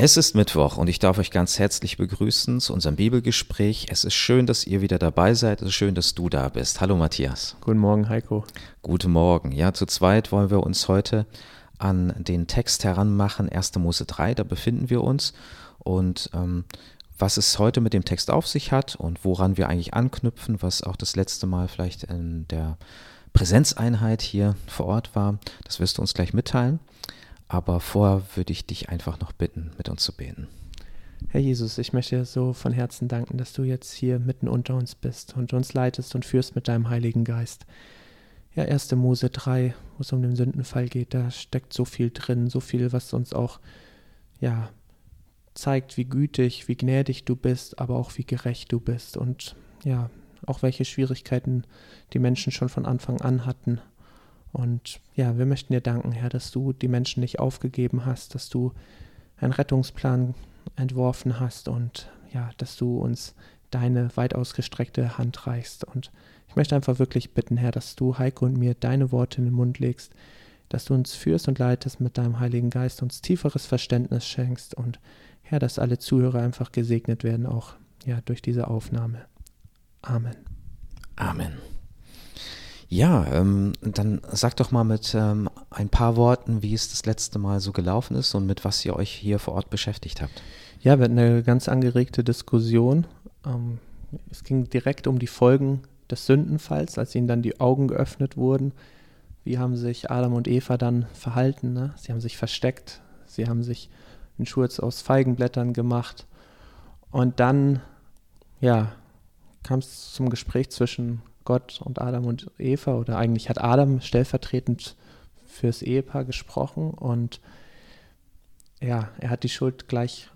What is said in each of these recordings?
Es ist Mittwoch und ich darf euch ganz herzlich begrüßen zu unserem Bibelgespräch. Es ist schön, dass ihr wieder dabei seid. Es ist schön, dass du da bist. Hallo Matthias. Guten Morgen, Heiko. Guten Morgen. Ja, zu zweit wollen wir uns heute an den Text heranmachen, 1. Mose 3, da befinden wir uns. Und ähm, was es heute mit dem Text auf sich hat und woran wir eigentlich anknüpfen, was auch das letzte Mal vielleicht in der Präsenzeinheit hier vor Ort war, das wirst du uns gleich mitteilen. Aber vorher würde ich dich einfach noch bitten, mit uns zu beten. Herr Jesus, ich möchte dir so von Herzen danken, dass du jetzt hier mitten unter uns bist und uns leitest und führst mit deinem Heiligen Geist. Ja, 1. Mose 3, wo es um den Sündenfall geht, da steckt so viel drin, so viel, was uns auch, ja, zeigt, wie gütig, wie gnädig du bist, aber auch wie gerecht du bist und ja, auch welche Schwierigkeiten die Menschen schon von Anfang an hatten und ja, wir möchten dir danken, Herr, dass du die Menschen nicht aufgegeben hast, dass du einen Rettungsplan entworfen hast und ja, dass du uns deine weit ausgestreckte Hand reichst. Und ich möchte einfach wirklich bitten, Herr, dass du Heiko und mir deine Worte in den Mund legst, dass du uns führst und leitest mit deinem Heiligen Geist, uns tieferes Verständnis schenkst und Herr, dass alle Zuhörer einfach gesegnet werden, auch ja, durch diese Aufnahme. Amen. Amen. Ja, ähm, dann sag doch mal mit ähm, ein paar Worten, wie es das letzte Mal so gelaufen ist und mit was ihr euch hier vor Ort beschäftigt habt. Ja, wir hatten eine ganz angeregte Diskussion. Ähm, es ging direkt um die Folgen des Sündenfalls, als ihnen dann die Augen geöffnet wurden. Wie haben sich Adam und Eva dann verhalten? Ne? Sie haben sich versteckt, sie haben sich einen Schurz aus Feigenblättern gemacht. Und dann, ja, kam es zum Gespräch zwischen Gott und Adam und Eva oder eigentlich hat Adam stellvertretend fürs Ehepaar gesprochen und ja, er hat die Schuld gleich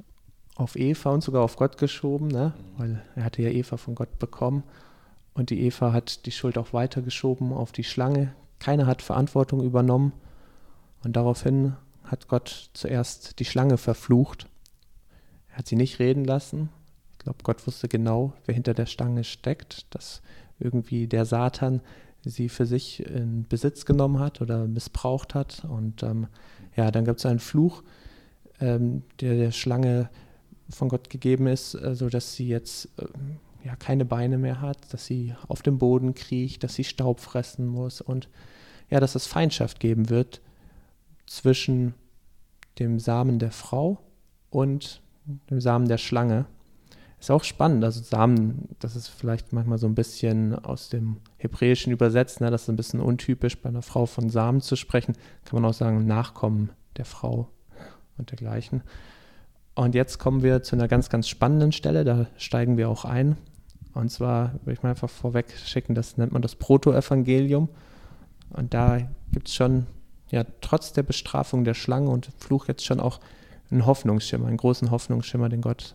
auf Eva und sogar auf Gott geschoben, ne? weil er hatte ja Eva von Gott bekommen und die Eva hat die Schuld auch weitergeschoben auf die Schlange. Keiner hat Verantwortung übernommen und daraufhin hat Gott zuerst die Schlange verflucht. Er hat sie nicht reden lassen. Ich glaube, Gott wusste genau, wer hinter der Stange steckt. Das irgendwie der Satan sie für sich in Besitz genommen hat oder missbraucht hat. Und ähm, ja, dann gibt es einen Fluch, ähm, der der Schlange von Gott gegeben ist, äh, sodass sie jetzt äh, ja keine Beine mehr hat, dass sie auf dem Boden kriecht, dass sie Staub fressen muss und ja, dass es Feindschaft geben wird zwischen dem Samen der Frau und dem Samen der Schlange. Ist auch spannend. Also Samen, das ist vielleicht manchmal so ein bisschen aus dem Hebräischen übersetzt, ne? das ist ein bisschen untypisch, bei einer Frau von Samen zu sprechen. Kann man auch sagen, Nachkommen der Frau und dergleichen. Und jetzt kommen wir zu einer ganz, ganz spannenden Stelle, da steigen wir auch ein. Und zwar will ich mal einfach vorweg schicken, das nennt man das Protoevangelium. Und da gibt es schon, ja, trotz der Bestrafung der Schlange und Fluch jetzt schon auch einen Hoffnungsschimmer, einen großen Hoffnungsschimmer, den Gott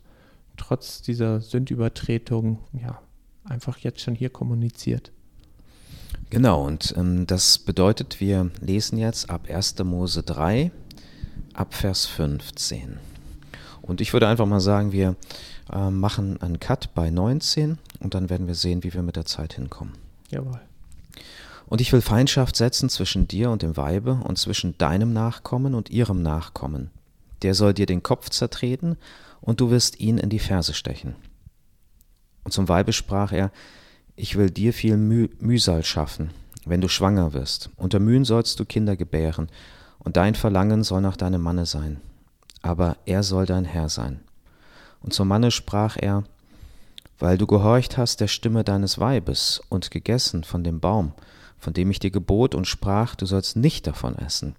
trotz dieser Sündübertretung ja, einfach jetzt schon hier kommuniziert. Genau, und ähm, das bedeutet, wir lesen jetzt ab 1. Mose 3, ab Vers 15. Und ich würde einfach mal sagen, wir äh, machen einen Cut bei 19 und dann werden wir sehen, wie wir mit der Zeit hinkommen. Jawohl. Und ich will Feindschaft setzen zwischen dir und dem Weibe und zwischen deinem Nachkommen und ihrem Nachkommen. Der soll dir den Kopf zertreten und du wirst ihn in die Ferse stechen. Und zum Weibe sprach er, ich will dir viel Müh Mühsal schaffen, wenn du schwanger wirst. Unter Mühen sollst du Kinder gebären, und dein Verlangen soll nach deinem Manne sein, aber er soll dein Herr sein. Und zum Manne sprach er, weil du gehorcht hast der Stimme deines Weibes und gegessen von dem Baum, von dem ich dir gebot und sprach, du sollst nicht davon essen.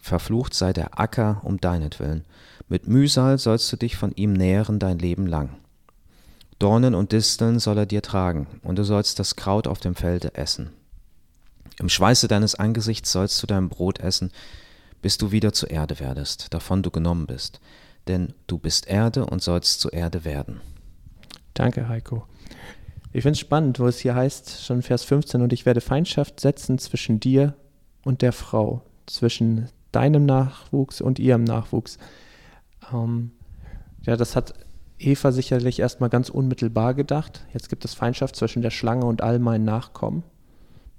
Verflucht sei der Acker um deinetwillen, mit Mühsal sollst du dich von ihm nähren dein Leben lang. Dornen und Disteln soll er dir tragen, und du sollst das Kraut auf dem Felde essen. Im Schweiße deines Angesichts sollst du dein Brot essen, bis du wieder zur Erde werdest, davon du genommen bist. Denn du bist Erde und sollst zur Erde werden. Danke, Heiko. Ich finde es spannend, wo es hier heißt, schon Vers 15, und ich werde Feindschaft setzen zwischen dir und der Frau, zwischen deinem Nachwuchs und ihrem Nachwuchs. Ähm, ja, das hat Eva sicherlich erstmal ganz unmittelbar gedacht. Jetzt gibt es Feindschaft zwischen der Schlange und all meinen Nachkommen,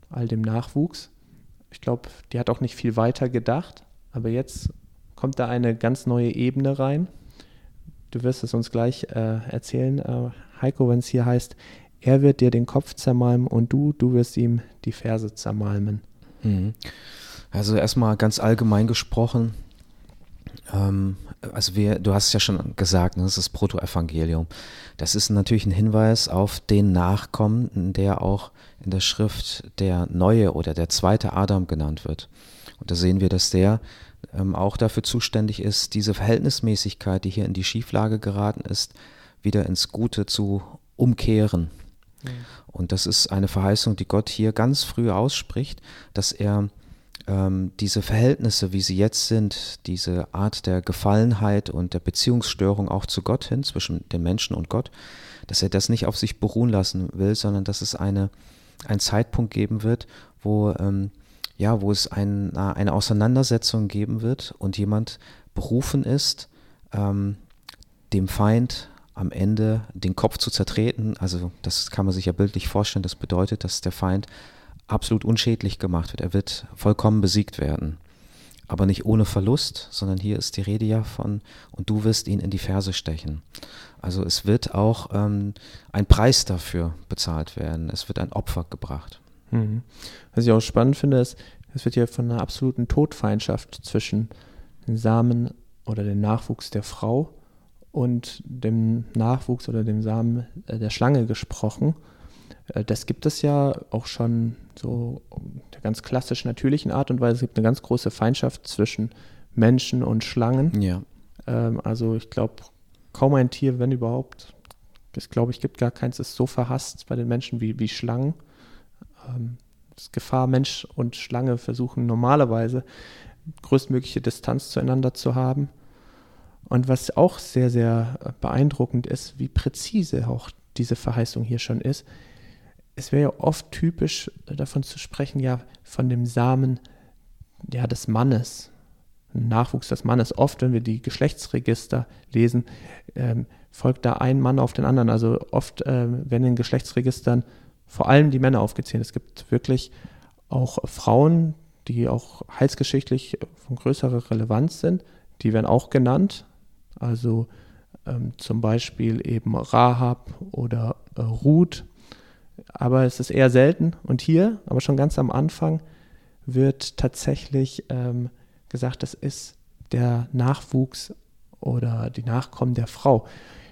all dem Nachwuchs. Ich glaube, die hat auch nicht viel weiter gedacht, aber jetzt kommt da eine ganz neue Ebene rein. du wirst es uns gleich äh, erzählen, äh, Heiko, wenn es hier heißt, er wird dir den Kopf zermalmen und du, du wirst ihm die Ferse zermalmen. Mhm. Also erstmal ganz allgemein gesprochen, ähm, also wir, du hast es ja schon gesagt, ne, das ist das Protoevangelium. Das ist natürlich ein Hinweis auf den Nachkommen, der auch in der Schrift der neue oder der zweite Adam genannt wird. Und da sehen wir, dass der ähm, auch dafür zuständig ist, diese Verhältnismäßigkeit, die hier in die Schieflage geraten ist, wieder ins Gute zu umkehren. Mhm. Und das ist eine Verheißung, die Gott hier ganz früh ausspricht, dass er ähm, diese Verhältnisse, wie sie jetzt sind, diese Art der Gefallenheit und der Beziehungsstörung auch zu Gott hin, zwischen dem Menschen und Gott, dass er das nicht auf sich beruhen lassen will, sondern dass es eine, einen Zeitpunkt geben wird, wo, ähm, ja, wo es ein, eine Auseinandersetzung geben wird und jemand berufen ist, ähm, dem Feind am Ende den Kopf zu zertreten. Also das kann man sich ja bildlich vorstellen. Das bedeutet, dass der Feind absolut unschädlich gemacht wird. Er wird vollkommen besiegt werden. Aber nicht ohne Verlust, sondern hier ist die Rede ja von, und du wirst ihn in die Ferse stechen. Also es wird auch ähm, ein Preis dafür bezahlt werden. Es wird ein Opfer gebracht. Mhm. Was ich auch spannend finde, ist, es wird ja von einer absoluten Todfeindschaft zwischen dem Samen oder dem Nachwuchs der Frau und dem Nachwuchs oder dem Samen äh, der Schlange gesprochen. Äh, das gibt es ja auch schon so der ganz klassisch natürlichen Art und Weise. Es gibt eine ganz große Feindschaft zwischen Menschen und Schlangen. Ja. Ähm, also ich glaube, kaum ein Tier, wenn überhaupt, das glaube ich, gibt gar keins, ist so verhasst bei den Menschen wie, wie Schlangen. Ähm, das Gefahr, Mensch und Schlange versuchen normalerweise größtmögliche Distanz zueinander zu haben. Und was auch sehr, sehr beeindruckend ist, wie präzise auch diese Verheißung hier schon ist, es wäre ja oft typisch äh, davon zu sprechen, ja, von dem Samen ja, des Mannes, Nachwuchs des Mannes. Oft, wenn wir die Geschlechtsregister lesen, ähm, folgt da ein Mann auf den anderen. Also oft ähm, werden in Geschlechtsregistern vor allem die Männer aufgezählt. Es gibt wirklich auch Frauen, die auch heilsgeschichtlich von größerer Relevanz sind. Die werden auch genannt. Also ähm, zum Beispiel eben Rahab oder äh, Ruth aber es ist eher selten. Und hier, aber schon ganz am Anfang, wird tatsächlich ähm, gesagt, das ist der Nachwuchs oder die Nachkommen der Frau.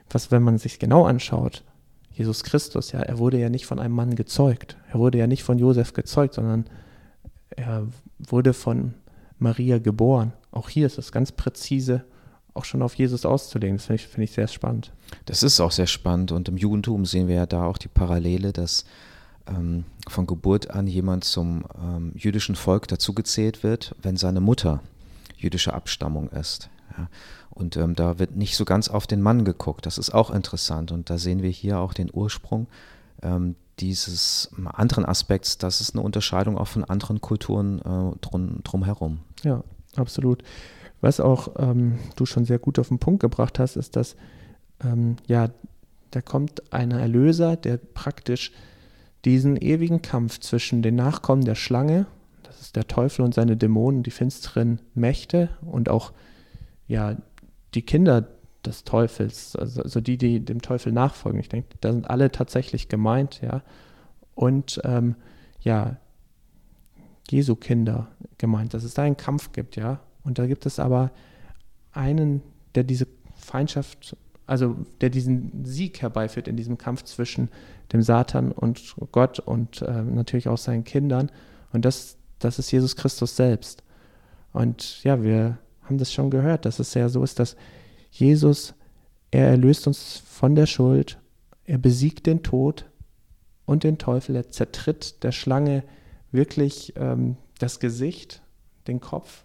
Was, wenn man sich genau anschaut, Jesus Christus, ja, er wurde ja nicht von einem Mann gezeugt. Er wurde ja nicht von Josef gezeugt, sondern er wurde von Maria geboren. Auch hier ist es ganz präzise auch schon auf Jesus auszulegen. Das finde ich, find ich sehr spannend. Das ist auch sehr spannend und im Judentum sehen wir ja da auch die Parallele, dass ähm, von Geburt an jemand zum ähm, jüdischen Volk dazugezählt wird, wenn seine Mutter jüdischer Abstammung ist. Ja. Und ähm, da wird nicht so ganz auf den Mann geguckt. Das ist auch interessant und da sehen wir hier auch den Ursprung ähm, dieses anderen Aspekts. Das ist eine Unterscheidung auch von anderen Kulturen äh, drum, drumherum. Ja, absolut. Was auch ähm, du schon sehr gut auf den Punkt gebracht hast, ist, dass ähm, ja, da kommt ein Erlöser, der praktisch diesen ewigen Kampf zwischen den Nachkommen der Schlange, das ist der Teufel und seine Dämonen, die finsteren Mächte und auch ja, die Kinder des Teufels, also, also die, die dem Teufel nachfolgen. Ich denke, da sind alle tatsächlich gemeint, ja. Und ähm, ja, Jesu Kinder gemeint, dass es da einen Kampf gibt, ja. Und da gibt es aber einen, der diese Feindschaft, also der diesen Sieg herbeiführt in diesem Kampf zwischen dem Satan und Gott und äh, natürlich auch seinen Kindern. Und das, das ist Jesus Christus selbst. Und ja, wir haben das schon gehört, dass es ja so ist, dass Jesus, er erlöst uns von der Schuld, er besiegt den Tod und den Teufel, er zertritt der Schlange wirklich ähm, das Gesicht, den Kopf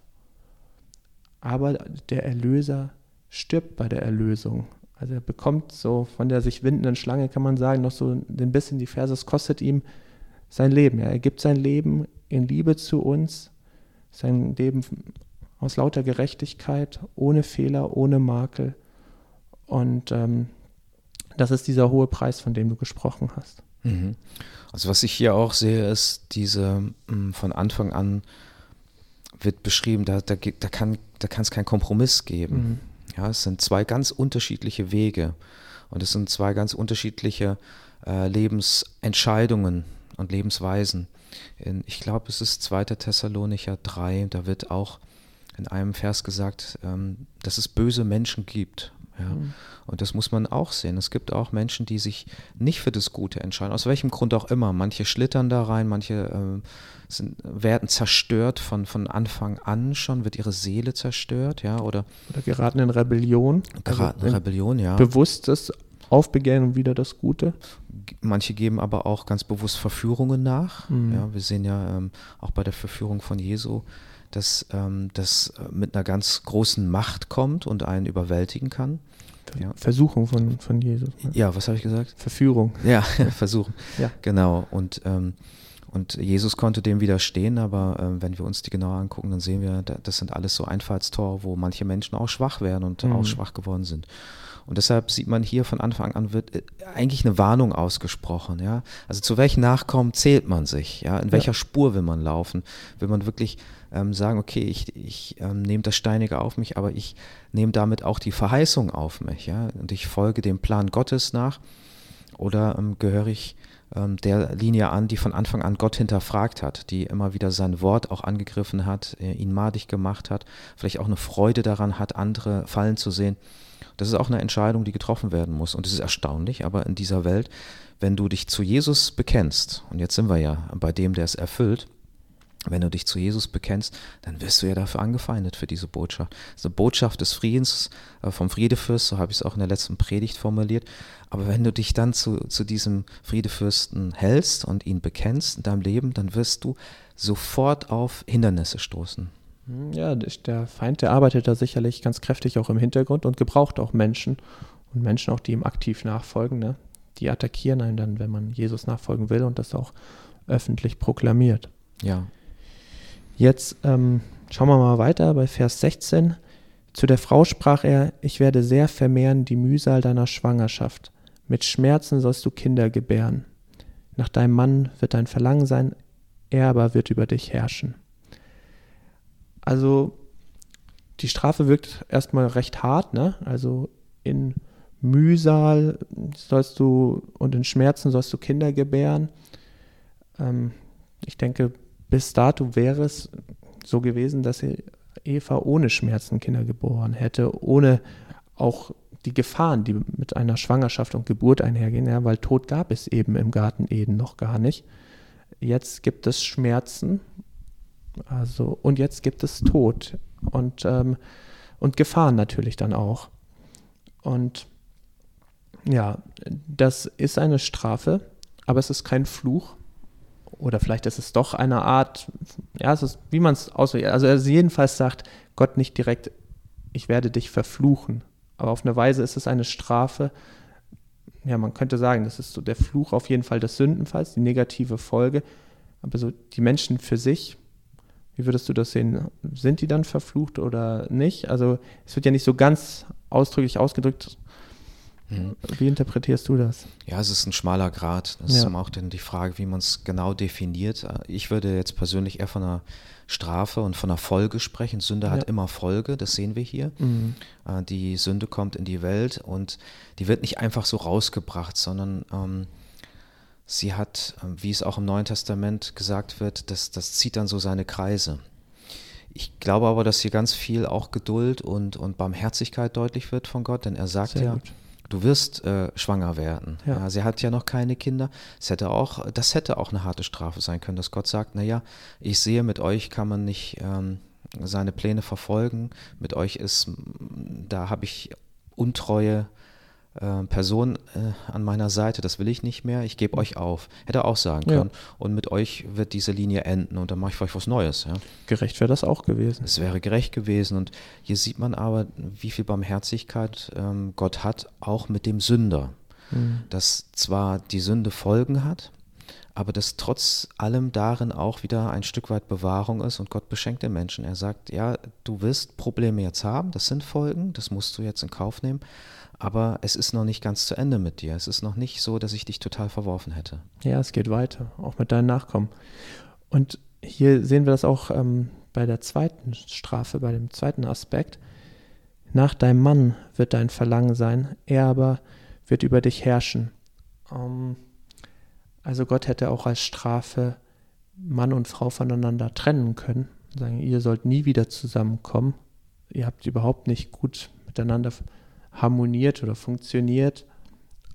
aber der Erlöser stirbt bei der Erlösung. Also er bekommt so von der sich windenden Schlange, kann man sagen, noch so ein bisschen die Verse, es kostet ihm sein Leben. Er gibt sein Leben in Liebe zu uns, sein Leben aus lauter Gerechtigkeit, ohne Fehler, ohne Makel. Und ähm, das ist dieser hohe Preis, von dem du gesprochen hast. Mhm. Also was ich hier auch sehe, ist diese mm, von Anfang an wird beschrieben, da, da, da kann es keinen Kompromiss geben. Ja, es sind zwei ganz unterschiedliche Wege und es sind zwei ganz unterschiedliche äh, Lebensentscheidungen und Lebensweisen. In, ich glaube, es ist 2. Thessalonicher 3, da wird auch in einem Vers gesagt, ähm, dass es böse Menschen gibt. Ja. Mhm. Und das muss man auch sehen. Es gibt auch Menschen, die sich nicht für das Gute entscheiden, aus welchem Grund auch immer. Manche schlittern da rein, manche äh, sind, werden zerstört von, von Anfang an schon, wird ihre Seele zerstört, ja, oder, oder geraten in Rebellion. Geraten also in Rebellion, ja. Bewusstes Aufbegehren und wieder das Gute. Manche geben aber auch ganz bewusst Verführungen nach. Mhm. Ja, wir sehen ja ähm, auch bei der Verführung von Jesu, dass ähm, das äh, mit einer ganz großen Macht kommt und einen überwältigen kann. Ja. Versuchung von, von Jesus. Ne? Ja, was habe ich gesagt? Verführung. Ja, Versuchung. ja. Genau. Und, ähm, und Jesus konnte dem widerstehen, aber ähm, wenn wir uns die genauer angucken, dann sehen wir, das sind alles so Einfallstore, wo manche Menschen auch schwach werden und mhm. auch schwach geworden sind. Und deshalb sieht man hier von Anfang an wird äh, eigentlich eine Warnung ausgesprochen, ja. Also zu welchen Nachkommen zählt man sich, ja? In welcher ja. Spur will man laufen? Will man wirklich ähm, sagen, okay, ich, ich ähm, nehme das Steinige auf mich, aber ich nehme damit auch die Verheißung auf mich, ja? Und ich folge dem Plan Gottes nach oder ähm, gehöre ich ähm, der Linie an, die von Anfang an Gott hinterfragt hat, die immer wieder sein Wort auch angegriffen hat, äh, ihn madig gemacht hat, vielleicht auch eine Freude daran hat, andere fallen zu sehen. Das ist auch eine Entscheidung, die getroffen werden muss. Und es ist erstaunlich, aber in dieser Welt, wenn du dich zu Jesus bekennst, und jetzt sind wir ja bei dem, der es erfüllt, wenn du dich zu Jesus bekennst, dann wirst du ja dafür angefeindet für diese Botschaft. Das ist eine Botschaft des Friedens, äh, vom Friedefürst, so habe ich es auch in der letzten Predigt formuliert. Aber wenn du dich dann zu, zu diesem Friedefürsten hältst und ihn bekennst in deinem Leben, dann wirst du sofort auf Hindernisse stoßen. Hm, ja, der Feind, der arbeitet da sicherlich ganz kräftig auch im Hintergrund und gebraucht auch Menschen und Menschen auch, die ihm aktiv nachfolgen. Ne? Die attackieren einen dann, wenn man Jesus nachfolgen will und das auch öffentlich proklamiert. Ja. Jetzt ähm, schauen wir mal weiter bei Vers 16. Zu der Frau sprach er, ich werde sehr vermehren die Mühsal deiner Schwangerschaft. Mit Schmerzen sollst du Kinder gebären. Nach deinem Mann wird dein Verlangen sein, er aber wird über dich herrschen. Also die Strafe wirkt erstmal recht hart, ne? Also in Mühsal sollst du und in Schmerzen sollst du Kinder gebären. Ähm, ich denke, bis dato wäre es so gewesen, dass Eva ohne Schmerzen Kinder geboren hätte, ohne auch die Gefahren, die mit einer Schwangerschaft und Geburt einhergehen, ja, weil Tod gab es eben im Garten Eden noch gar nicht. Jetzt gibt es Schmerzen also, und jetzt gibt es Tod und, ähm, und Gefahren natürlich dann auch. Und ja, das ist eine Strafe, aber es ist kein Fluch. Oder vielleicht ist es doch eine Art, ja, es ist, wie man es ausdrückt. Also er jedenfalls sagt Gott nicht direkt, ich werde dich verfluchen. Aber auf eine Weise ist es eine Strafe. Ja, man könnte sagen, das ist so der Fluch auf jeden Fall des Sündenfalls, die negative Folge. Aber so die Menschen für sich, wie würdest du das sehen? Sind die dann verflucht oder nicht? Also es wird ja nicht so ganz ausdrücklich ausgedrückt. Mhm. Wie interpretierst du das? Ja, es ist ein schmaler Grad. Das ja. ist auch dann die Frage, wie man es genau definiert. Ich würde jetzt persönlich eher von einer Strafe und von einer Folge sprechen. Sünde ja. hat immer Folge, das sehen wir hier. Mhm. Äh, die Sünde kommt in die Welt und die wird nicht einfach so rausgebracht, sondern ähm, sie hat, ähm, wie es auch im Neuen Testament gesagt wird, das, das zieht dann so seine Kreise. Ich glaube aber, dass hier ganz viel auch Geduld und, und Barmherzigkeit deutlich wird von Gott, denn er sagt Sehr ja, gut. Du wirst äh, schwanger werden. Ja. ja. sie hat ja noch keine Kinder. Es hätte auch, das hätte auch eine harte Strafe sein können, dass Gott sagt, naja, ich sehe, mit euch kann man nicht ähm, seine Pläne verfolgen. Mit euch ist, da habe ich Untreue äh, Person äh, an meiner Seite, das will ich nicht mehr, ich gebe euch auf. Hätte er auch sagen können. Ja. Und mit euch wird diese Linie enden und dann mache ich für euch was Neues. Ja. Gerecht wäre das auch gewesen. Es wäre gerecht gewesen. Und hier sieht man aber, wie viel Barmherzigkeit ähm, Gott hat, auch mit dem Sünder. Mhm. Dass zwar die Sünde Folgen hat, aber dass trotz allem darin auch wieder ein Stück weit Bewahrung ist und Gott beschenkt den Menschen. Er sagt, ja, du wirst Probleme jetzt haben, das sind Folgen, das musst du jetzt in Kauf nehmen, aber es ist noch nicht ganz zu Ende mit dir. Es ist noch nicht so, dass ich dich total verworfen hätte. Ja, es geht weiter, auch mit deinen Nachkommen. Und hier sehen wir das auch ähm, bei der zweiten Strafe, bei dem zweiten Aspekt. Nach deinem Mann wird dein Verlangen sein, er aber wird über dich herrschen. Ähm, also Gott hätte auch als Strafe Mann und Frau voneinander trennen können. Sagen, ihr sollt nie wieder zusammenkommen. Ihr habt überhaupt nicht gut miteinander harmoniert oder funktioniert.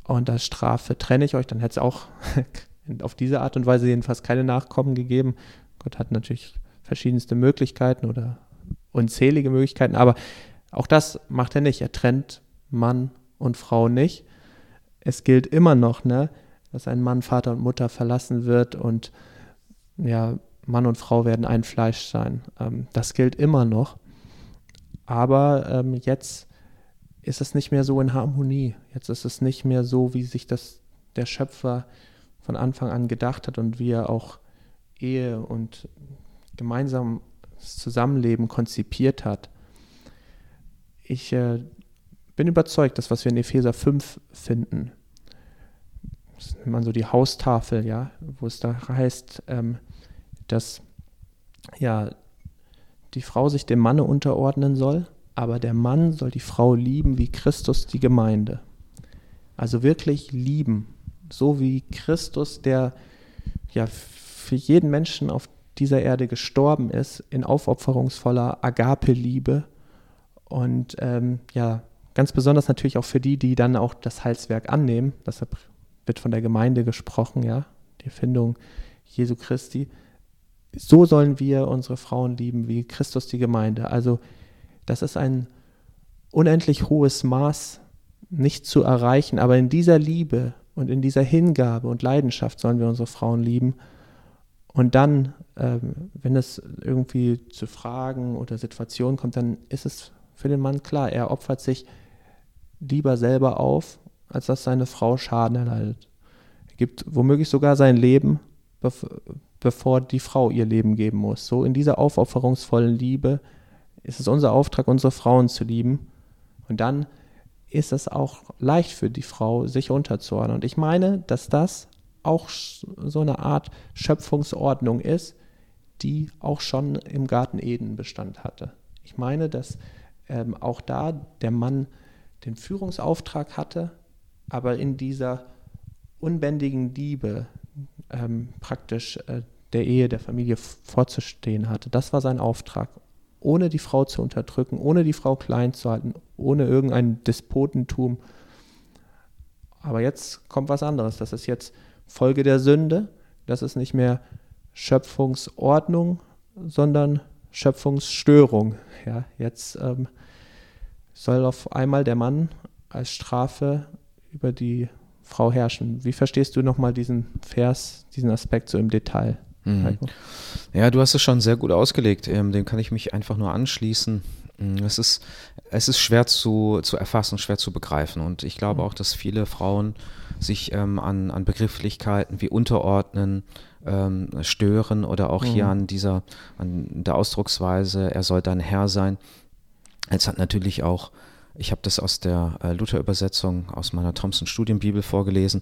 Und als Strafe trenne ich euch. Dann hätte es auch auf diese Art und Weise jedenfalls keine Nachkommen gegeben. Gott hat natürlich verschiedenste Möglichkeiten oder unzählige Möglichkeiten, aber auch das macht er nicht. Er trennt Mann und Frau nicht. Es gilt immer noch, ne, dass ein Mann Vater und Mutter verlassen wird und ja, Mann und Frau werden ein Fleisch sein. Ähm, das gilt immer noch. Aber ähm, jetzt ist es nicht mehr so in Harmonie. Jetzt ist es nicht mehr so, wie sich das der Schöpfer von Anfang an gedacht hat und wie er auch Ehe und gemeinsames Zusammenleben konzipiert hat. Ich äh, bin überzeugt, dass was wir in Epheser 5 finden, das nennt man so die Haustafel, ja, wo es da heißt, ähm, dass ja die Frau sich dem Manne unterordnen soll, aber der Mann soll die Frau lieben wie Christus die Gemeinde. Also wirklich lieben, so wie Christus, der ja für jeden Menschen auf dieser Erde gestorben ist, in aufopferungsvoller Agape-Liebe und ähm, ja, ganz besonders natürlich auch für die, die dann auch das Heilswerk annehmen. Deshalb wird von der Gemeinde gesprochen, ja, die Erfindung Jesu Christi. So sollen wir unsere Frauen lieben, wie Christus die Gemeinde. Also das ist ein unendlich hohes Maß nicht zu erreichen, aber in dieser Liebe und in dieser Hingabe und Leidenschaft sollen wir unsere Frauen lieben. Und dann, ähm, wenn es irgendwie zu Fragen oder Situationen kommt, dann ist es für den Mann klar, er opfert sich lieber selber auf, als dass seine Frau Schaden erleidet. Er gibt womöglich sogar sein Leben, bevor die Frau ihr Leben geben muss. So in dieser aufopferungsvollen Liebe ist es unser Auftrag, unsere Frauen zu lieben. Und dann ist es auch leicht für die Frau, sich unterzuordnen. Und ich meine, dass das auch so eine Art Schöpfungsordnung ist, die auch schon im Garten Eden Bestand hatte. Ich meine, dass ähm, auch da der Mann den Führungsauftrag hatte, aber in dieser unbändigen Liebe ähm, praktisch äh, der Ehe, der Familie vorzustehen hatte. Das war sein Auftrag ohne die Frau zu unterdrücken, ohne die Frau klein zu halten, ohne irgendein Despotentum. Aber jetzt kommt was anderes. Das ist jetzt Folge der Sünde. Das ist nicht mehr Schöpfungsordnung, sondern Schöpfungsstörung. Ja, jetzt ähm, soll auf einmal der Mann als Strafe über die Frau herrschen. Wie verstehst du nochmal diesen Vers, diesen Aspekt so im Detail? Mhm. Ja, du hast es schon sehr gut ausgelegt. Ähm, dem kann ich mich einfach nur anschließen. Mm, es ist, es ist schwer zu, zu erfassen, schwer zu begreifen. Und ich glaube mhm. auch, dass viele Frauen sich ähm, an, an Begrifflichkeiten wie unterordnen, ähm, stören oder auch mhm. hier an dieser, an der Ausdrucksweise, er soll dein Herr sein. Es hat natürlich auch ich habe das aus der äh, Luther-Übersetzung aus meiner Thompson-Studienbibel vorgelesen.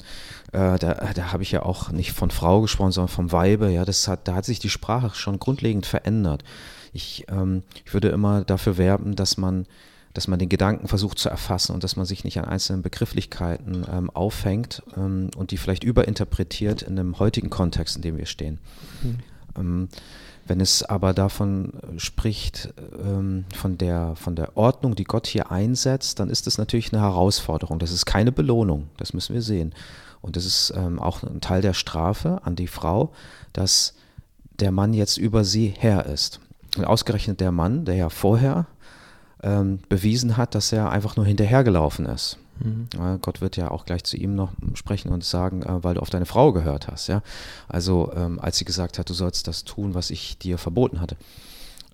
Äh, da da habe ich ja auch nicht von Frau gesprochen, sondern vom Weibe. Ja, das hat, da hat sich die Sprache schon grundlegend verändert. Ich, ähm, ich würde immer dafür werben, dass man, dass man den Gedanken versucht zu erfassen und dass man sich nicht an einzelnen Begrifflichkeiten ähm, aufhängt ähm, und die vielleicht überinterpretiert in dem heutigen Kontext, in dem wir stehen. Mhm. Wenn es aber davon äh, spricht, ähm, von, der, von der Ordnung, die Gott hier einsetzt, dann ist das natürlich eine Herausforderung. Das ist keine Belohnung, das müssen wir sehen. Und das ist ähm, auch ein Teil der Strafe an die Frau, dass der Mann jetzt über sie Herr ist. Und ausgerechnet der Mann, der ja vorher ähm, bewiesen hat, dass er einfach nur hinterhergelaufen ist. Mhm. Gott wird ja auch gleich zu ihm noch sprechen und sagen, äh, weil du auf deine Frau gehört hast. Ja? Also ähm, als sie gesagt hat, du sollst das tun, was ich dir verboten hatte.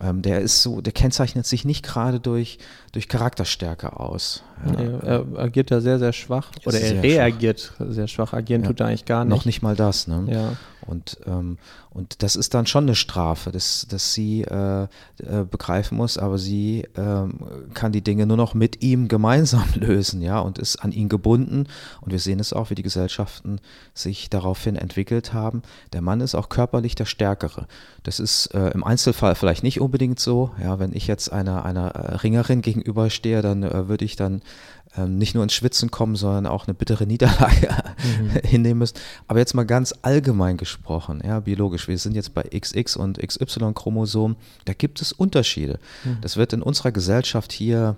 Ähm, der ist so, der kennzeichnet sich nicht gerade durch, durch Charakterstärke aus. Ja. er agiert da sehr, sehr schwach. Oder er reagiert schwach. sehr schwach. Agieren ja. tut er eigentlich gar nicht. Noch nicht mal das. Ne? Ja. Und, ähm, und das ist dann schon eine Strafe, dass, dass sie äh, äh, begreifen muss, aber sie äh, kann die Dinge nur noch mit ihm gemeinsam lösen, ja, und ist an ihn gebunden. Und wir sehen es auch, wie die Gesellschaften sich daraufhin entwickelt haben. Der Mann ist auch körperlich der Stärkere. Das ist äh, im Einzelfall vielleicht nicht unbedingt so. Ja, wenn ich jetzt einer, einer äh, Ringerin gegenüberstehe, dann äh, würde ich dann ähm, nicht nur ins Schwitzen kommen, sondern auch eine bittere Niederlage mhm. hinnehmen müssen. Aber jetzt mal ganz allgemein gesprochen, ja, biologisch, wir sind jetzt bei XX und XY-Chromosom, da gibt es Unterschiede. Mhm. Das wird in unserer Gesellschaft hier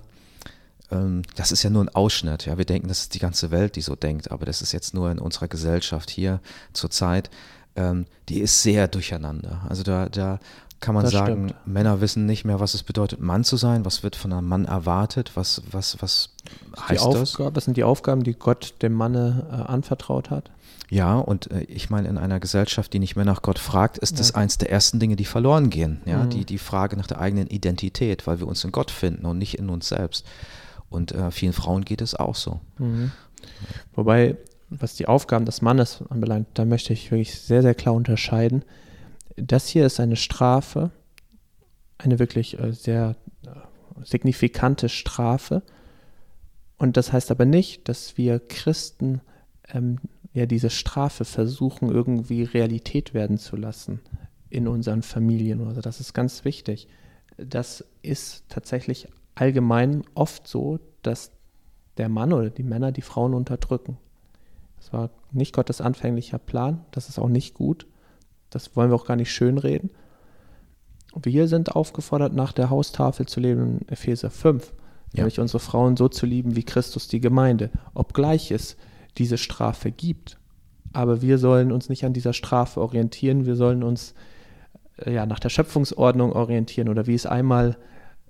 ähm, das ist ja nur ein Ausschnitt. Ja, wir denken, das ist die ganze Welt, die so denkt, aber das ist jetzt nur in unserer Gesellschaft hier zurzeit. Ähm, die ist sehr durcheinander. Also da, da kann man das sagen, stimmt. Männer wissen nicht mehr, was es bedeutet, Mann zu sein. Was wird von einem Mann erwartet? Was, was, was heißt die das? Was sind die Aufgaben, die Gott dem Manne äh, anvertraut hat? Ja, und äh, ich meine, in einer Gesellschaft, die nicht mehr nach Gott fragt, ist ja. das eins der ersten Dinge, die verloren gehen. Ja, mhm. die, die Frage nach der eigenen Identität, weil wir uns in Gott finden und nicht in uns selbst. Und äh, vielen Frauen geht es auch so. Mhm. Wobei, was die Aufgaben des Mannes anbelangt, da möchte ich wirklich sehr, sehr klar unterscheiden das hier ist eine Strafe, eine wirklich äh, sehr äh, signifikante Strafe. Und das heißt aber nicht, dass wir Christen ähm, ja diese Strafe versuchen, irgendwie Realität werden zu lassen in unseren Familien. Also das ist ganz wichtig. Das ist tatsächlich allgemein oft so, dass der Mann oder die Männer die Frauen unterdrücken. Das war nicht Gottes anfänglicher Plan, das ist auch nicht gut. Das wollen wir auch gar nicht schönreden. Wir sind aufgefordert, nach der Haustafel zu leben in Epheser 5, ja. nämlich unsere Frauen so zu lieben wie Christus die Gemeinde, obgleich es diese Strafe gibt. Aber wir sollen uns nicht an dieser Strafe orientieren, wir sollen uns äh, ja, nach der Schöpfungsordnung orientieren oder wie es einmal,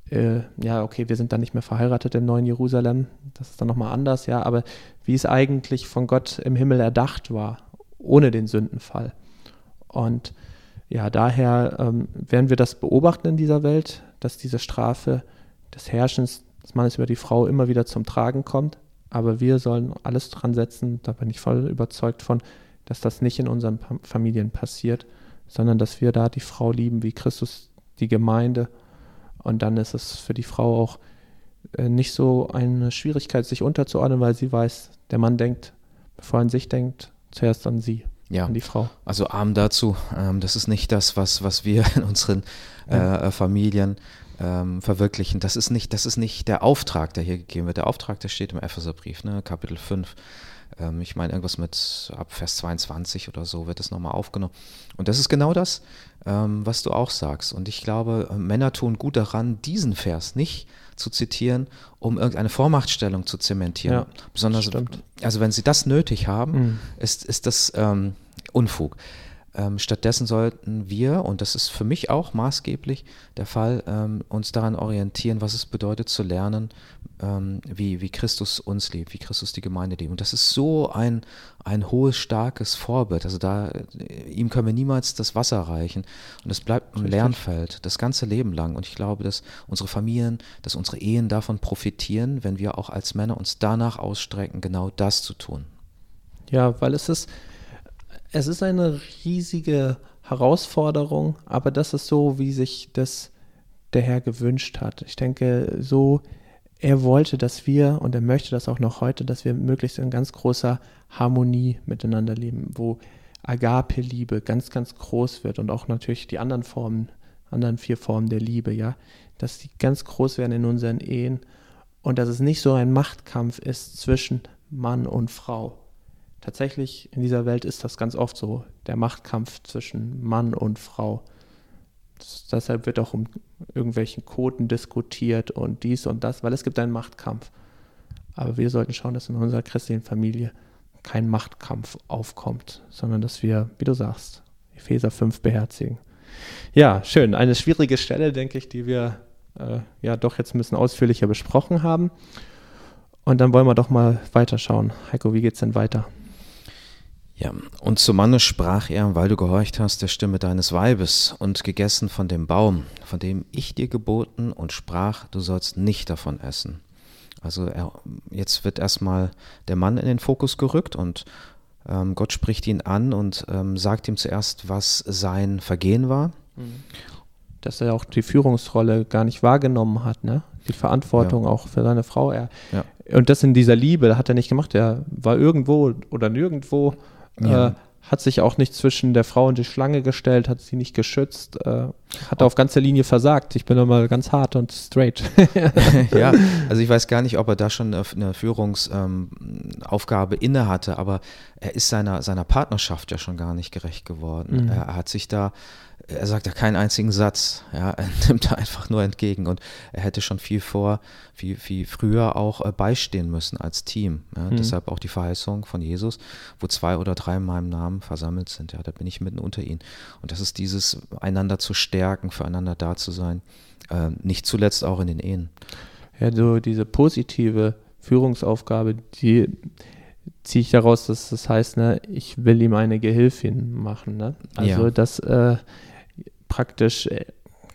äh, ja, okay, wir sind dann nicht mehr verheiratet im neuen Jerusalem, das ist dann nochmal anders, ja, aber wie es eigentlich von Gott im Himmel erdacht war, ohne den Sündenfall. Und ja, daher ähm, werden wir das beobachten in dieser Welt, dass diese Strafe des Herrschens des Mannes über die Frau immer wieder zum Tragen kommt. Aber wir sollen alles dran setzen, da bin ich voll überzeugt von, dass das nicht in unseren Familien passiert, sondern dass wir da die Frau lieben wie Christus die Gemeinde. Und dann ist es für die Frau auch äh, nicht so eine Schwierigkeit, sich unterzuordnen, weil sie weiß, der Mann denkt, bevor er an sich denkt, zuerst an sie ja. an die Frau. Also arm dazu. Ähm, das ist nicht das, was, was wir in unseren ja. äh, Familien ähm, verwirklichen. Das ist, nicht, das ist nicht der Auftrag, der hier gegeben wird. Der Auftrag, der steht im Epheserbrief, ne, Kapitel 5. Ähm, ich meine, irgendwas mit ab Vers 22 oder so wird das nochmal aufgenommen. Und das ist genau das, ähm, was du auch sagst. Und ich glaube, äh, Männer tun gut daran, diesen Vers nicht zu zitieren, um irgendeine Vormachtstellung zu zementieren. Ja, Besonders, also wenn sie das nötig haben, mhm. ist, ist das ähm, Unfug. Ähm, stattdessen sollten wir, und das ist für mich auch maßgeblich der Fall, ähm, uns daran orientieren, was es bedeutet zu lernen, ähm, wie, wie Christus uns liebt, wie Christus die Gemeinde liebt. Und das ist so ein, ein hohes, starkes Vorbild. Also da, äh, ihm können wir niemals das Wasser reichen. Und es bleibt ein Lernfeld, das ganze Leben lang. Und ich glaube, dass unsere Familien, dass unsere Ehen davon profitieren, wenn wir auch als Männer uns danach ausstrecken, genau das zu tun. Ja, weil es ist, es ist eine riesige Herausforderung, aber das ist so, wie sich das der Herr gewünscht hat. Ich denke, so, er wollte, dass wir, und er möchte das auch noch heute, dass wir möglichst in ganz großer Harmonie miteinander leben, wo Agape-Liebe ganz, ganz groß wird und auch natürlich die anderen Formen, anderen vier Formen der Liebe, ja, dass die ganz groß werden in unseren Ehen und dass es nicht so ein Machtkampf ist zwischen Mann und Frau, tatsächlich in dieser Welt ist das ganz oft so, der Machtkampf zwischen Mann und Frau. Das, deshalb wird auch um irgendwelchen Quoten diskutiert und dies und das, weil es gibt einen Machtkampf. Aber wir sollten schauen, dass in unserer christlichen Familie kein Machtkampf aufkommt, sondern dass wir, wie du sagst, Epheser 5 beherzigen. Ja, schön. Eine schwierige Stelle, denke ich, die wir äh, ja doch jetzt ein bisschen ausführlicher besprochen haben. Und dann wollen wir doch mal weiterschauen. Heiko, wie geht's denn weiter? Ja, und zum Manne sprach er, weil du gehorcht hast der Stimme deines Weibes und gegessen von dem Baum, von dem ich dir geboten und sprach, du sollst nicht davon essen. Also er, jetzt wird erstmal der Mann in den Fokus gerückt und Ähm, Gott spricht ihn an und ähm, sagt ihm zuerst, was sein Vergehen war. Dass er auch die Führungsrolle gar nicht wahrgenommen hat, ne? Die Verantwortung ja. auch für seine Frau. Er, ja. Und das in dieser Liebe hat er nicht gemacht. Er war irgendwo oder nirgendwo. Ja. Äh, hat sich auch nicht zwischen der Frau und die Schlange gestellt, hat sie nicht geschützt, äh, hat auf ganzer Linie versagt. Ich bin immer ganz hart und straight. ja, also ich weiß gar nicht, ob er da schon eine Führungsaufgabe ähm, inne hatte, aber er ist seiner, seiner Partnerschaft ja schon gar nicht gerecht geworden. Mhm. Er hat sich da er sagt ja keinen einzigen Satz. Ja, er nimmt einfach nur entgegen und er hätte schon viel vor, viel, viel früher auch äh, beistehen müssen als Team. Ja, mhm. Deshalb auch die Verheißung von Jesus, wo zwei oder drei in meinem Namen versammelt sind. Ja, da bin ich mitten unter ihnen. Und das ist dieses, einander zu stärken, füreinander da zu sein. Äh, nicht zuletzt auch in den Ehen. Ja, so diese positive Führungsaufgabe, die ziehe ich daraus, dass das heißt, ne, ich will ihm eine Gehilfin machen. Ne? Also, ja. dass äh, praktisch äh,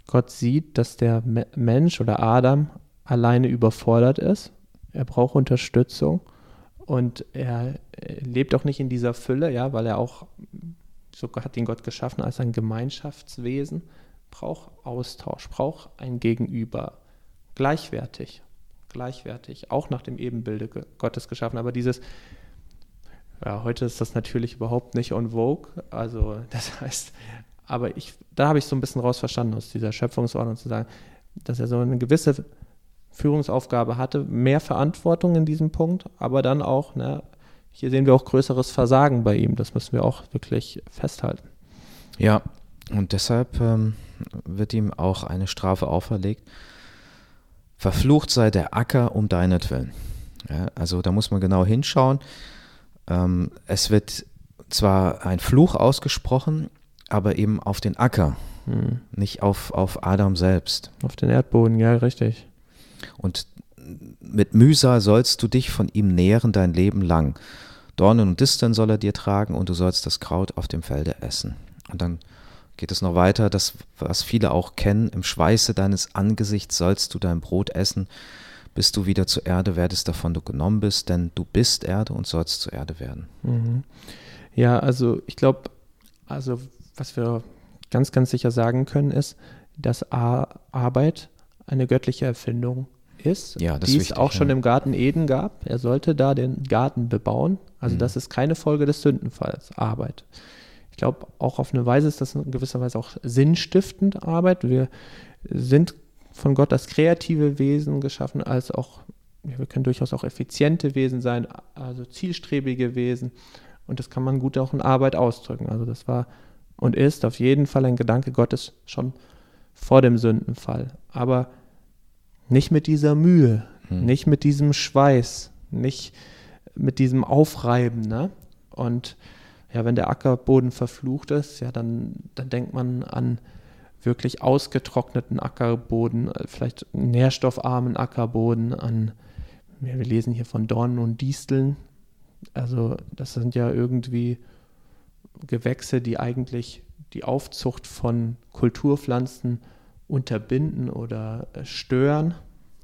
Gott sieht, dass der Mensch oder Adam alleine überfordert ist. Er braucht Unterstützung und er lebt auch nicht in dieser Fülle, ja, weil er auch, so hat ihn Gott geschaffen als ein Gemeinschaftswesen, braucht Austausch, braucht ein Gegenüber, gleichwertig, gleichwertig, auch nach dem Ebenbilde Gottes geschaffen. Aber dieses, ja, heute ist das natürlich überhaupt nicht on vogue. Also, das heißt, aber ich, da habe ich so ein bisschen raus verstanden aus dieser Schöpfungsordnung zu sagen, dass er so eine gewisse Führungsaufgabe hatte, mehr Verantwortung in diesem Punkt, aber dann auch, ne, hier sehen wir auch größeres Versagen bei ihm. Das müssen wir auch wirklich festhalten. Ja, und deshalb ähm, wird ihm auch eine Strafe auferlegt. Verflucht sei der Acker um deinetwillen. Ja, also da muss man genau hinschauen. Ähm, es wird zwar ein Fluch ausgesprochen, aber eben auf den Acker, hm. nicht auf, auf Adam selbst. Auf den Erdboden, ja, richtig. Und mit Mühsal sollst du dich von ihm nähren dein Leben lang. Dornen und Disteln soll er dir tragen und du sollst das Kraut auf dem Felde essen. Und dann geht es noch weiter, das, was viele auch kennen, im Schweiße deines Angesichts sollst du dein Brot essen, bis du wieder zur Erde werdest, davon du genommen bist, denn du bist Erde und sollst zur Erde werden. Mhm. Ja, also ich glaube, also was wir ganz, ganz sicher sagen können, ist, dass A Arbeit eine göttliche Erfindung ist, ja, die es auch ja. schon im Garten Eden gab. Er sollte da den Garten bebauen. Also mhm. das ist keine Folge des Sündenfalls, Arbeit. Ich glaube, auch auf eine Weise ist das in gewisser Weise auch sinnstiftend Arbeit. Wir sind von Gott als kreative Wesen geschaffen, als auch, wir können durchaus auch effiziente Wesen sein, also zielstrebige Wesen. Und das kann man gut auch in Arbeit ausdrücken. Also das war und ist auf jeden Fall ein Gedanke Gottes schon vor dem Sündenfall. Aber nicht mit dieser Mühe, hm. nicht mit diesem Schweiß, nicht mit diesem Aufreiben. Ne? Und ja, wenn der Ackerboden verflucht ist, ja, dann, dann denkt man an wirklich ausgetrockneten Ackerboden, vielleicht nährstoffarmen Ackerboden, an, ja, wir lesen hier von Dornen und Disteln. Also das sind ja irgendwie Gewächse, die eigentlich die Aufzucht von Kulturpflanzen unterbinden oder äh, stören.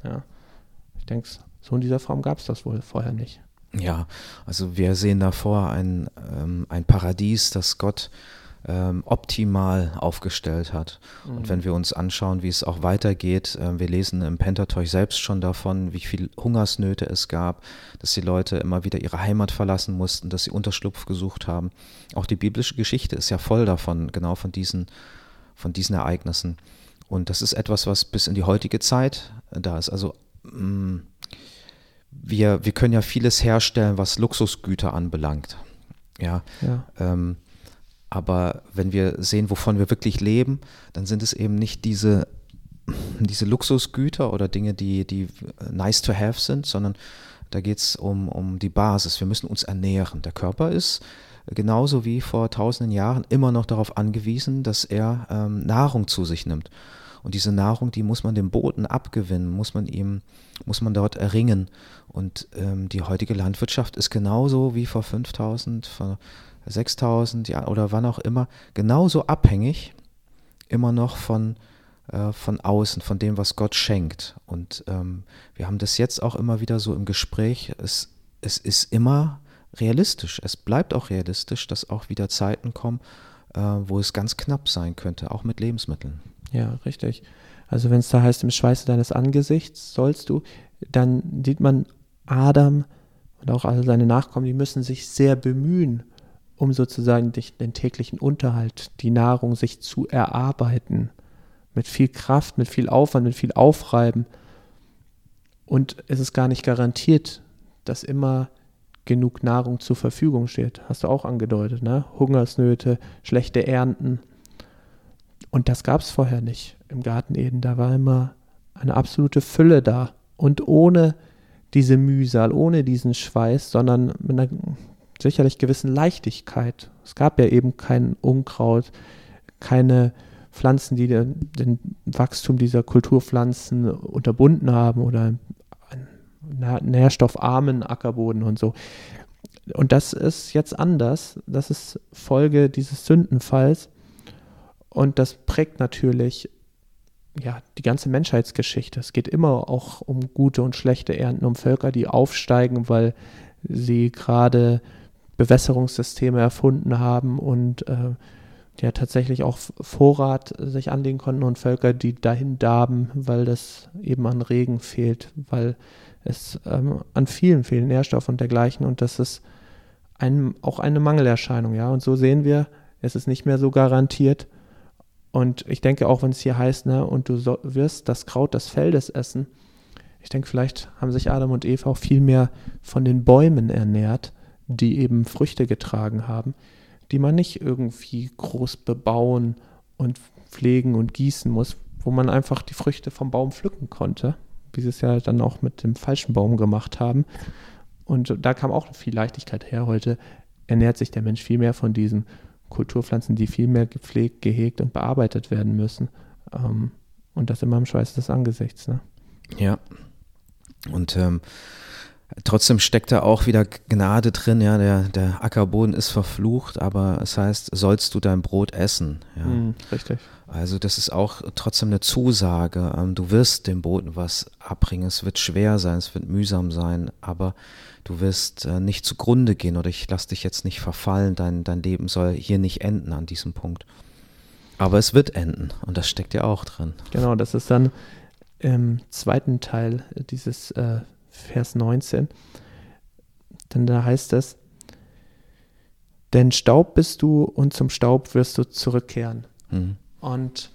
Ja. Ich denke, so in dieser Form gab es das wohl vorher nicht. Ja, also wir sehen davor ein, ähm, ein Paradies, das Gott ähm, optimal aufgestellt hat. Mhm. Und wenn wir uns anschauen, wie es auch weitergeht, äh, wir lesen im Pentateuch selbst schon davon, wie viel Hungersnöte es gab, dass die Leute immer wieder ihre Heimat verlassen mussten, dass sie Unterschlupf gesucht haben. Auch die biblische Geschichte ist ja voll davon, genau von diesen, von diesen Ereignissen. Und das ist etwas, was bis in die heutige Zeit da ist. Also mh, mm, wir, wir können ja vieles herstellen, was Luxusgüter anbelangt. Ja, ja. Ähm, aber wenn wir sehen, wovon wir wirklich leben, dann sind es eben nicht diese, diese Luxusgüter oder Dinge, die, die nice to have sind, sondern da geht es um, um die Basis. Wir müssen uns ernähren. Der Körper ist genauso wie vor tausenden Jahren immer noch darauf angewiesen, dass er ähm, Nahrung zu sich nimmt. Und diese Nahrung, die muss man dem Boden abgewinnen, muss man ihm, muss man dort erringen. Und ähm, die heutige Landwirtschaft ist genauso wie vor 5000, vor 6000 ja, oder wann auch immer, genauso abhängig immer noch von, äh, von außen, von dem, was Gott schenkt. Und ähm, wir haben das jetzt auch immer wieder so im Gespräch. Es, es ist immer realistisch. Es bleibt auch realistisch, dass auch wieder Zeiten kommen, äh, wo es ganz knapp sein könnte, auch mit Lebensmitteln. Ja, richtig. Also wenn es da heißt, im Schweiße deines Angesichts sollst du, dann sieht man Adam und auch alle seine Nachkommen, die müssen sich sehr bemühen, um sozusagen den täglichen Unterhalt, die Nahrung sich zu erarbeiten. Mit viel Kraft, mit viel Aufwand, mit viel Aufreiben. Und es ist gar nicht garantiert, dass immer genug Nahrung zur Verfügung steht. Hast du auch angedeutet, ne? Hungersnöte, schlechte Ernten. Und das gab es vorher nicht im Garten Eden. Da war immer eine absolute Fülle da. Und ohne diese Mühsal, ohne diesen Schweiß, sondern mit einer sicherlich gewissen Leichtigkeit. Es gab ja eben kein Unkraut, keine Pflanzen, die den, den Wachstum dieser Kulturpflanzen unterbunden haben oder nährstoffarmen Ackerboden und so. Und das ist jetzt anders. Das ist Folge dieses Sündenfalls. Und das prägt natürlich ja, die ganze Menschheitsgeschichte. Es geht immer auch um gute und schlechte Ernten, um Völker, die aufsteigen, weil sie gerade Bewässerungssysteme erfunden haben und äh, ja tatsächlich auch Vorrat sich anlegen konnten und Völker, die dahin darben, weil das eben an Regen fehlt, weil es ähm, an vielen, vielen Nährstoffen und dergleichen und das ist ein, auch eine Mangelerscheinung, ja. Und so sehen wir, es ist nicht mehr so garantiert. Und ich denke auch, wenn es hier heißt, ne, und du so, wirst das Kraut des Feldes essen, ich denke, vielleicht haben sich Adam und Eva auch viel mehr von den Bäumen ernährt, die eben Früchte getragen haben, die man nicht irgendwie groß bebauen und pflegen und gießen muss, wo man einfach die Früchte vom Baum pflücken konnte wie sie es ja dann auch mit dem falschen Baum gemacht haben. Und da kam auch viel Leichtigkeit her. Heute ernährt sich der Mensch viel mehr von diesen Kulturpflanzen, die viel mehr gepflegt, gehegt und bearbeitet werden müssen. Ähm, und das immer im Schweiß des Angesichts. Ne? Ja. Und ähm, trotzdem steckt da auch wieder Gnade drin. Ja, der, der Ackerboden ist verflucht, aber es heißt, sollst du dein Brot essen. Ja. Mm, richtig. Also das ist auch trotzdem eine Zusage. Ähm, du wirst dem Boden was abbringen. Es wird schwer sein, es wird mühsam sein, aber du wirst äh, nicht zugrunde gehen oder ich lasse dich jetzt nicht verfallen. Dein, dein Leben soll hier nicht enden an diesem Punkt. Aber es wird enden und das steckt ja auch drin. Genau, das ist dann im zweiten Teil dieses äh, Vers 19. Denn da heißt es, denn Staub bist du und zum Staub wirst du zurückkehren. Mhm. Und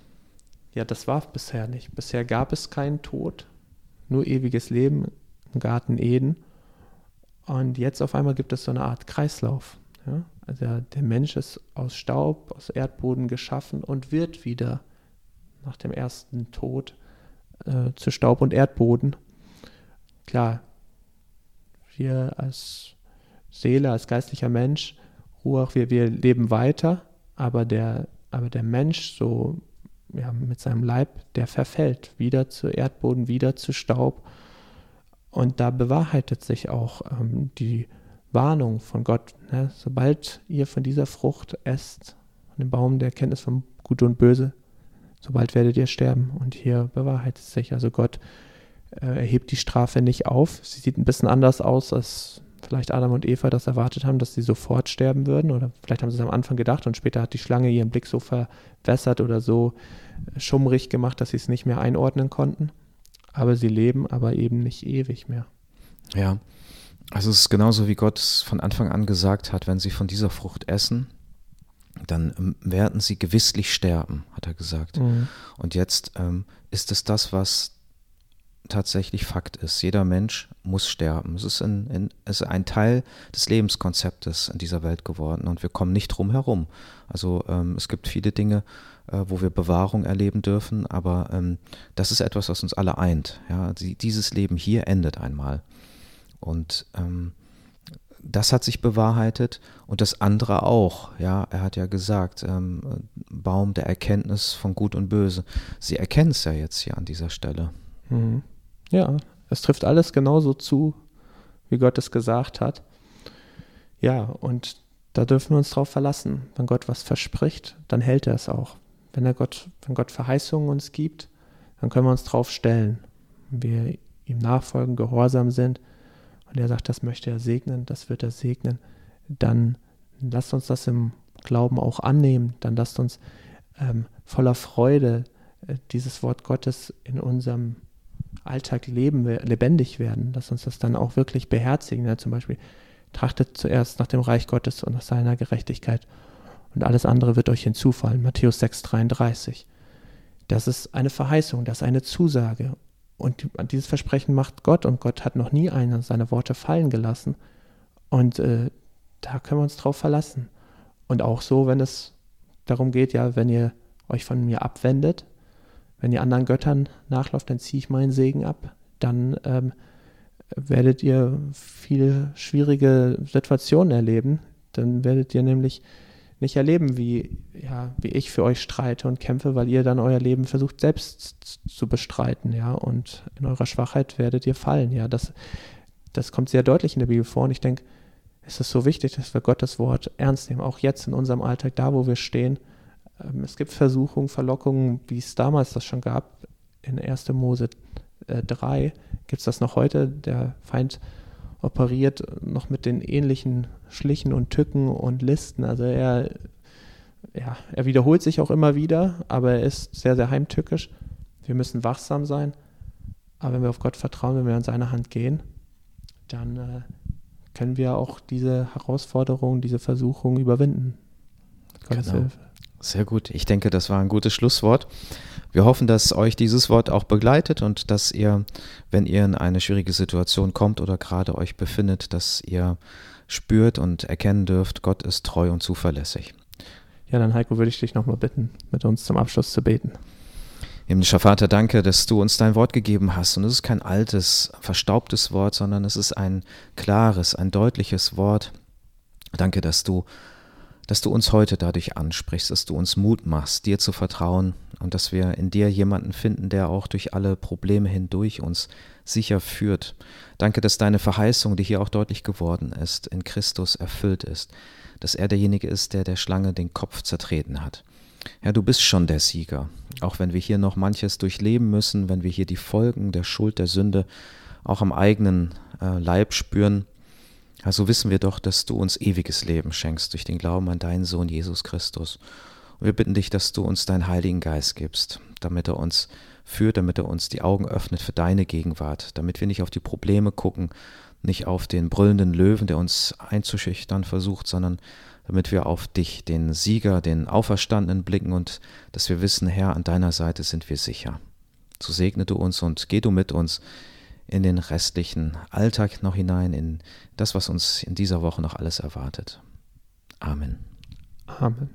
ja, das war bisher nicht. Bisher gab es keinen Tod, nur ewiges Leben im Garten Eden. Und jetzt auf einmal gibt es so eine Art Kreislauf. Ja? Also der Mensch ist aus Staub, aus Erdboden geschaffen und wird wieder nach dem ersten Tod äh, zu Staub und Erdboden. Klar, wir als Seele, als geistlicher Mensch, Ruach, wir, wir leben weiter, aber der aber der Mensch so ja, mit seinem Leib, der verfällt wieder zu Erdboden, wieder zu Staub. Und da bewahrheitet sich auch ähm, die Warnung von Gott. Ne? Sobald ihr von dieser Frucht esst, von dem Baum der Kenntnis von Gut und Böse, sobald werdet ihr sterben. Und hier bewahrheitet sich. Also Gott äh, erhebt die Strafe nicht auf. Sie sieht ein bisschen anders aus, als vielleicht Adam und Eva das erwartet haben, dass sie sofort sterben würden. Oder vielleicht haben sie es am Anfang gedacht und später hat die Schlange ihren Blick so verwässert oder so schummrig gemacht, dass sie es nicht mehr einordnen konnten. Aber sie leben aber eben nicht ewig mehr. Ja, also es ist genauso wie Gott es von Anfang an gesagt hat, wenn sie von dieser Frucht essen, dann ähm, werden sie gewisslich sterben, hat er gesagt. Mhm. Und jetzt ähm, ist es das, was tatsächlich Fakt ist. Jeder Mensch muss sterben. Es ist ein, ein, es ist ein Teil des Lebenskonzeptes in dieser Welt geworden und wir kommen nicht drum herum. Also ähm, es gibt viele Dinge, äh, wo wir Bewahrung erleben dürfen, aber ähm, das ist etwas, was uns alle eint. Ja? Die, dieses Leben hier endet einmal. Und ähm, das hat sich bewahrheitet und das andere auch. Ja, er hat ja gesagt, ähm, Baum der Erkenntnis von Gut und Böse. Sie erkennen es ja jetzt hier an dieser Stelle. Mhm. Ja, es trifft alles genauso zu, wie Gott es gesagt hat. Ja, und da dürfen wir uns drauf verlassen. Wenn Gott was verspricht, dann hält er es auch. Wenn, er Gott, wenn Gott Verheißungen uns gibt, dann können wir uns drauf stellen. Wenn wir ihm nachfolgen, gehorsam sind und er sagt, das möchte er segnen, das wird er segnen, dann lasst uns das im Glauben auch annehmen, dann lasst uns ähm, voller Freude äh, dieses Wort Gottes in unserem Alltag leben, lebendig werden, dass uns das dann auch wirklich beherzigen. Ja, zum Beispiel, trachtet zuerst nach dem Reich Gottes und nach seiner Gerechtigkeit und alles andere wird euch hinzufallen. Matthäus 6,33. Das ist eine Verheißung, das ist eine Zusage. Und dieses Versprechen macht Gott und Gott hat noch nie einer seiner Worte fallen gelassen. Und äh, da können wir uns drauf verlassen. Und auch so, wenn es darum geht, ja, wenn ihr euch von mir abwendet, wenn ihr anderen Göttern nachlauft, dann ziehe ich meinen Segen ab. Dann ähm, werdet ihr viele schwierige Situationen erleben. Dann werdet ihr nämlich nicht erleben, wie, ja, wie ich für euch streite und kämpfe, weil ihr dann euer Leben versucht selbst zu bestreiten, ja, und in eurer Schwachheit werdet ihr fallen, ja. Das, das kommt sehr deutlich in der Bibel vor und ich denke, es ist so wichtig, dass wir Gottes Wort ernst nehmen, auch jetzt in unserem Alltag, da wo wir stehen. Ähm, es gibt Versuchungen, Verlockungen, wie es damals das schon gab, in 1. Mose äh, 3 gibt es das noch heute. Der Feind operiert noch mit den ähnlichen Schlichen und Tücken und Listen. Also er, ja, er wiederholt sich auch immer wieder, aber er ist sehr, sehr heimtückisch. Wir müssen wachsam sein. Aber wenn wir auf Gott vertrauen, wenn wir an seine Hand gehen, dann äh, können wir auch diese Herausforderungen, diese Versuchungen überwinden. Gottes genau. Hilfe. Sehr gut. Ich denke, das war ein gutes Schlusswort. Wir hoffen, dass euch dieses Wort auch begleitet und dass ihr, wenn ihr in eine schwierige Situation kommt oder gerade euch befindet, dass ihr spürt und erkennen dürft, Gott ist treu und zuverlässig. Ja, dann Heiko, würde ich dich nochmal bitten, mit uns zum Abschluss zu beten. Himmlischer Vater, danke, dass du uns dein Wort gegeben hast. Und es ist kein altes, verstaubtes Wort, sondern es ist ein klares, ein deutliches Wort. Danke, dass du dass du uns heute dadurch ansprichst, dass du uns Mut machst, dir zu vertrauen und dass wir in dir jemanden finden, der auch durch alle Probleme hindurch uns sicher führt. Danke, dass deine Verheißung, die hier auch deutlich geworden ist, in Christus erfüllt ist, dass er derjenige ist, der der Schlange den Kopf zertreten hat. Herr, du bist schon der Sieger, auch wenn wir hier noch manches durchleben müssen, wenn wir hier die Folgen der Schuld, der Sünde auch am eigenen äh, Leib spüren also wissen wir doch, dass du uns ewiges Leben schenkst durch den Glauben an deinen Sohn Jesus Christus. Und wir bitten dich, dass du uns deinen Heiligen Geist gibst, damit er uns führt, damit er uns die Augen öffnet für deine Gegenwart, damit wir nicht auf die Probleme gucken, nicht auf den brüllenden Löwen, der uns einzuschüchtern versucht, sondern damit wir auf dich, den Sieger, den Auferstandenen blicken und dass wir wissen, Herr, an deiner Seite sind wir sicher. So segne du uns und geh du mit uns in den restlichen Alltag noch hinein, in das, was uns in dieser Woche noch alles erwartet. Amen. Amen.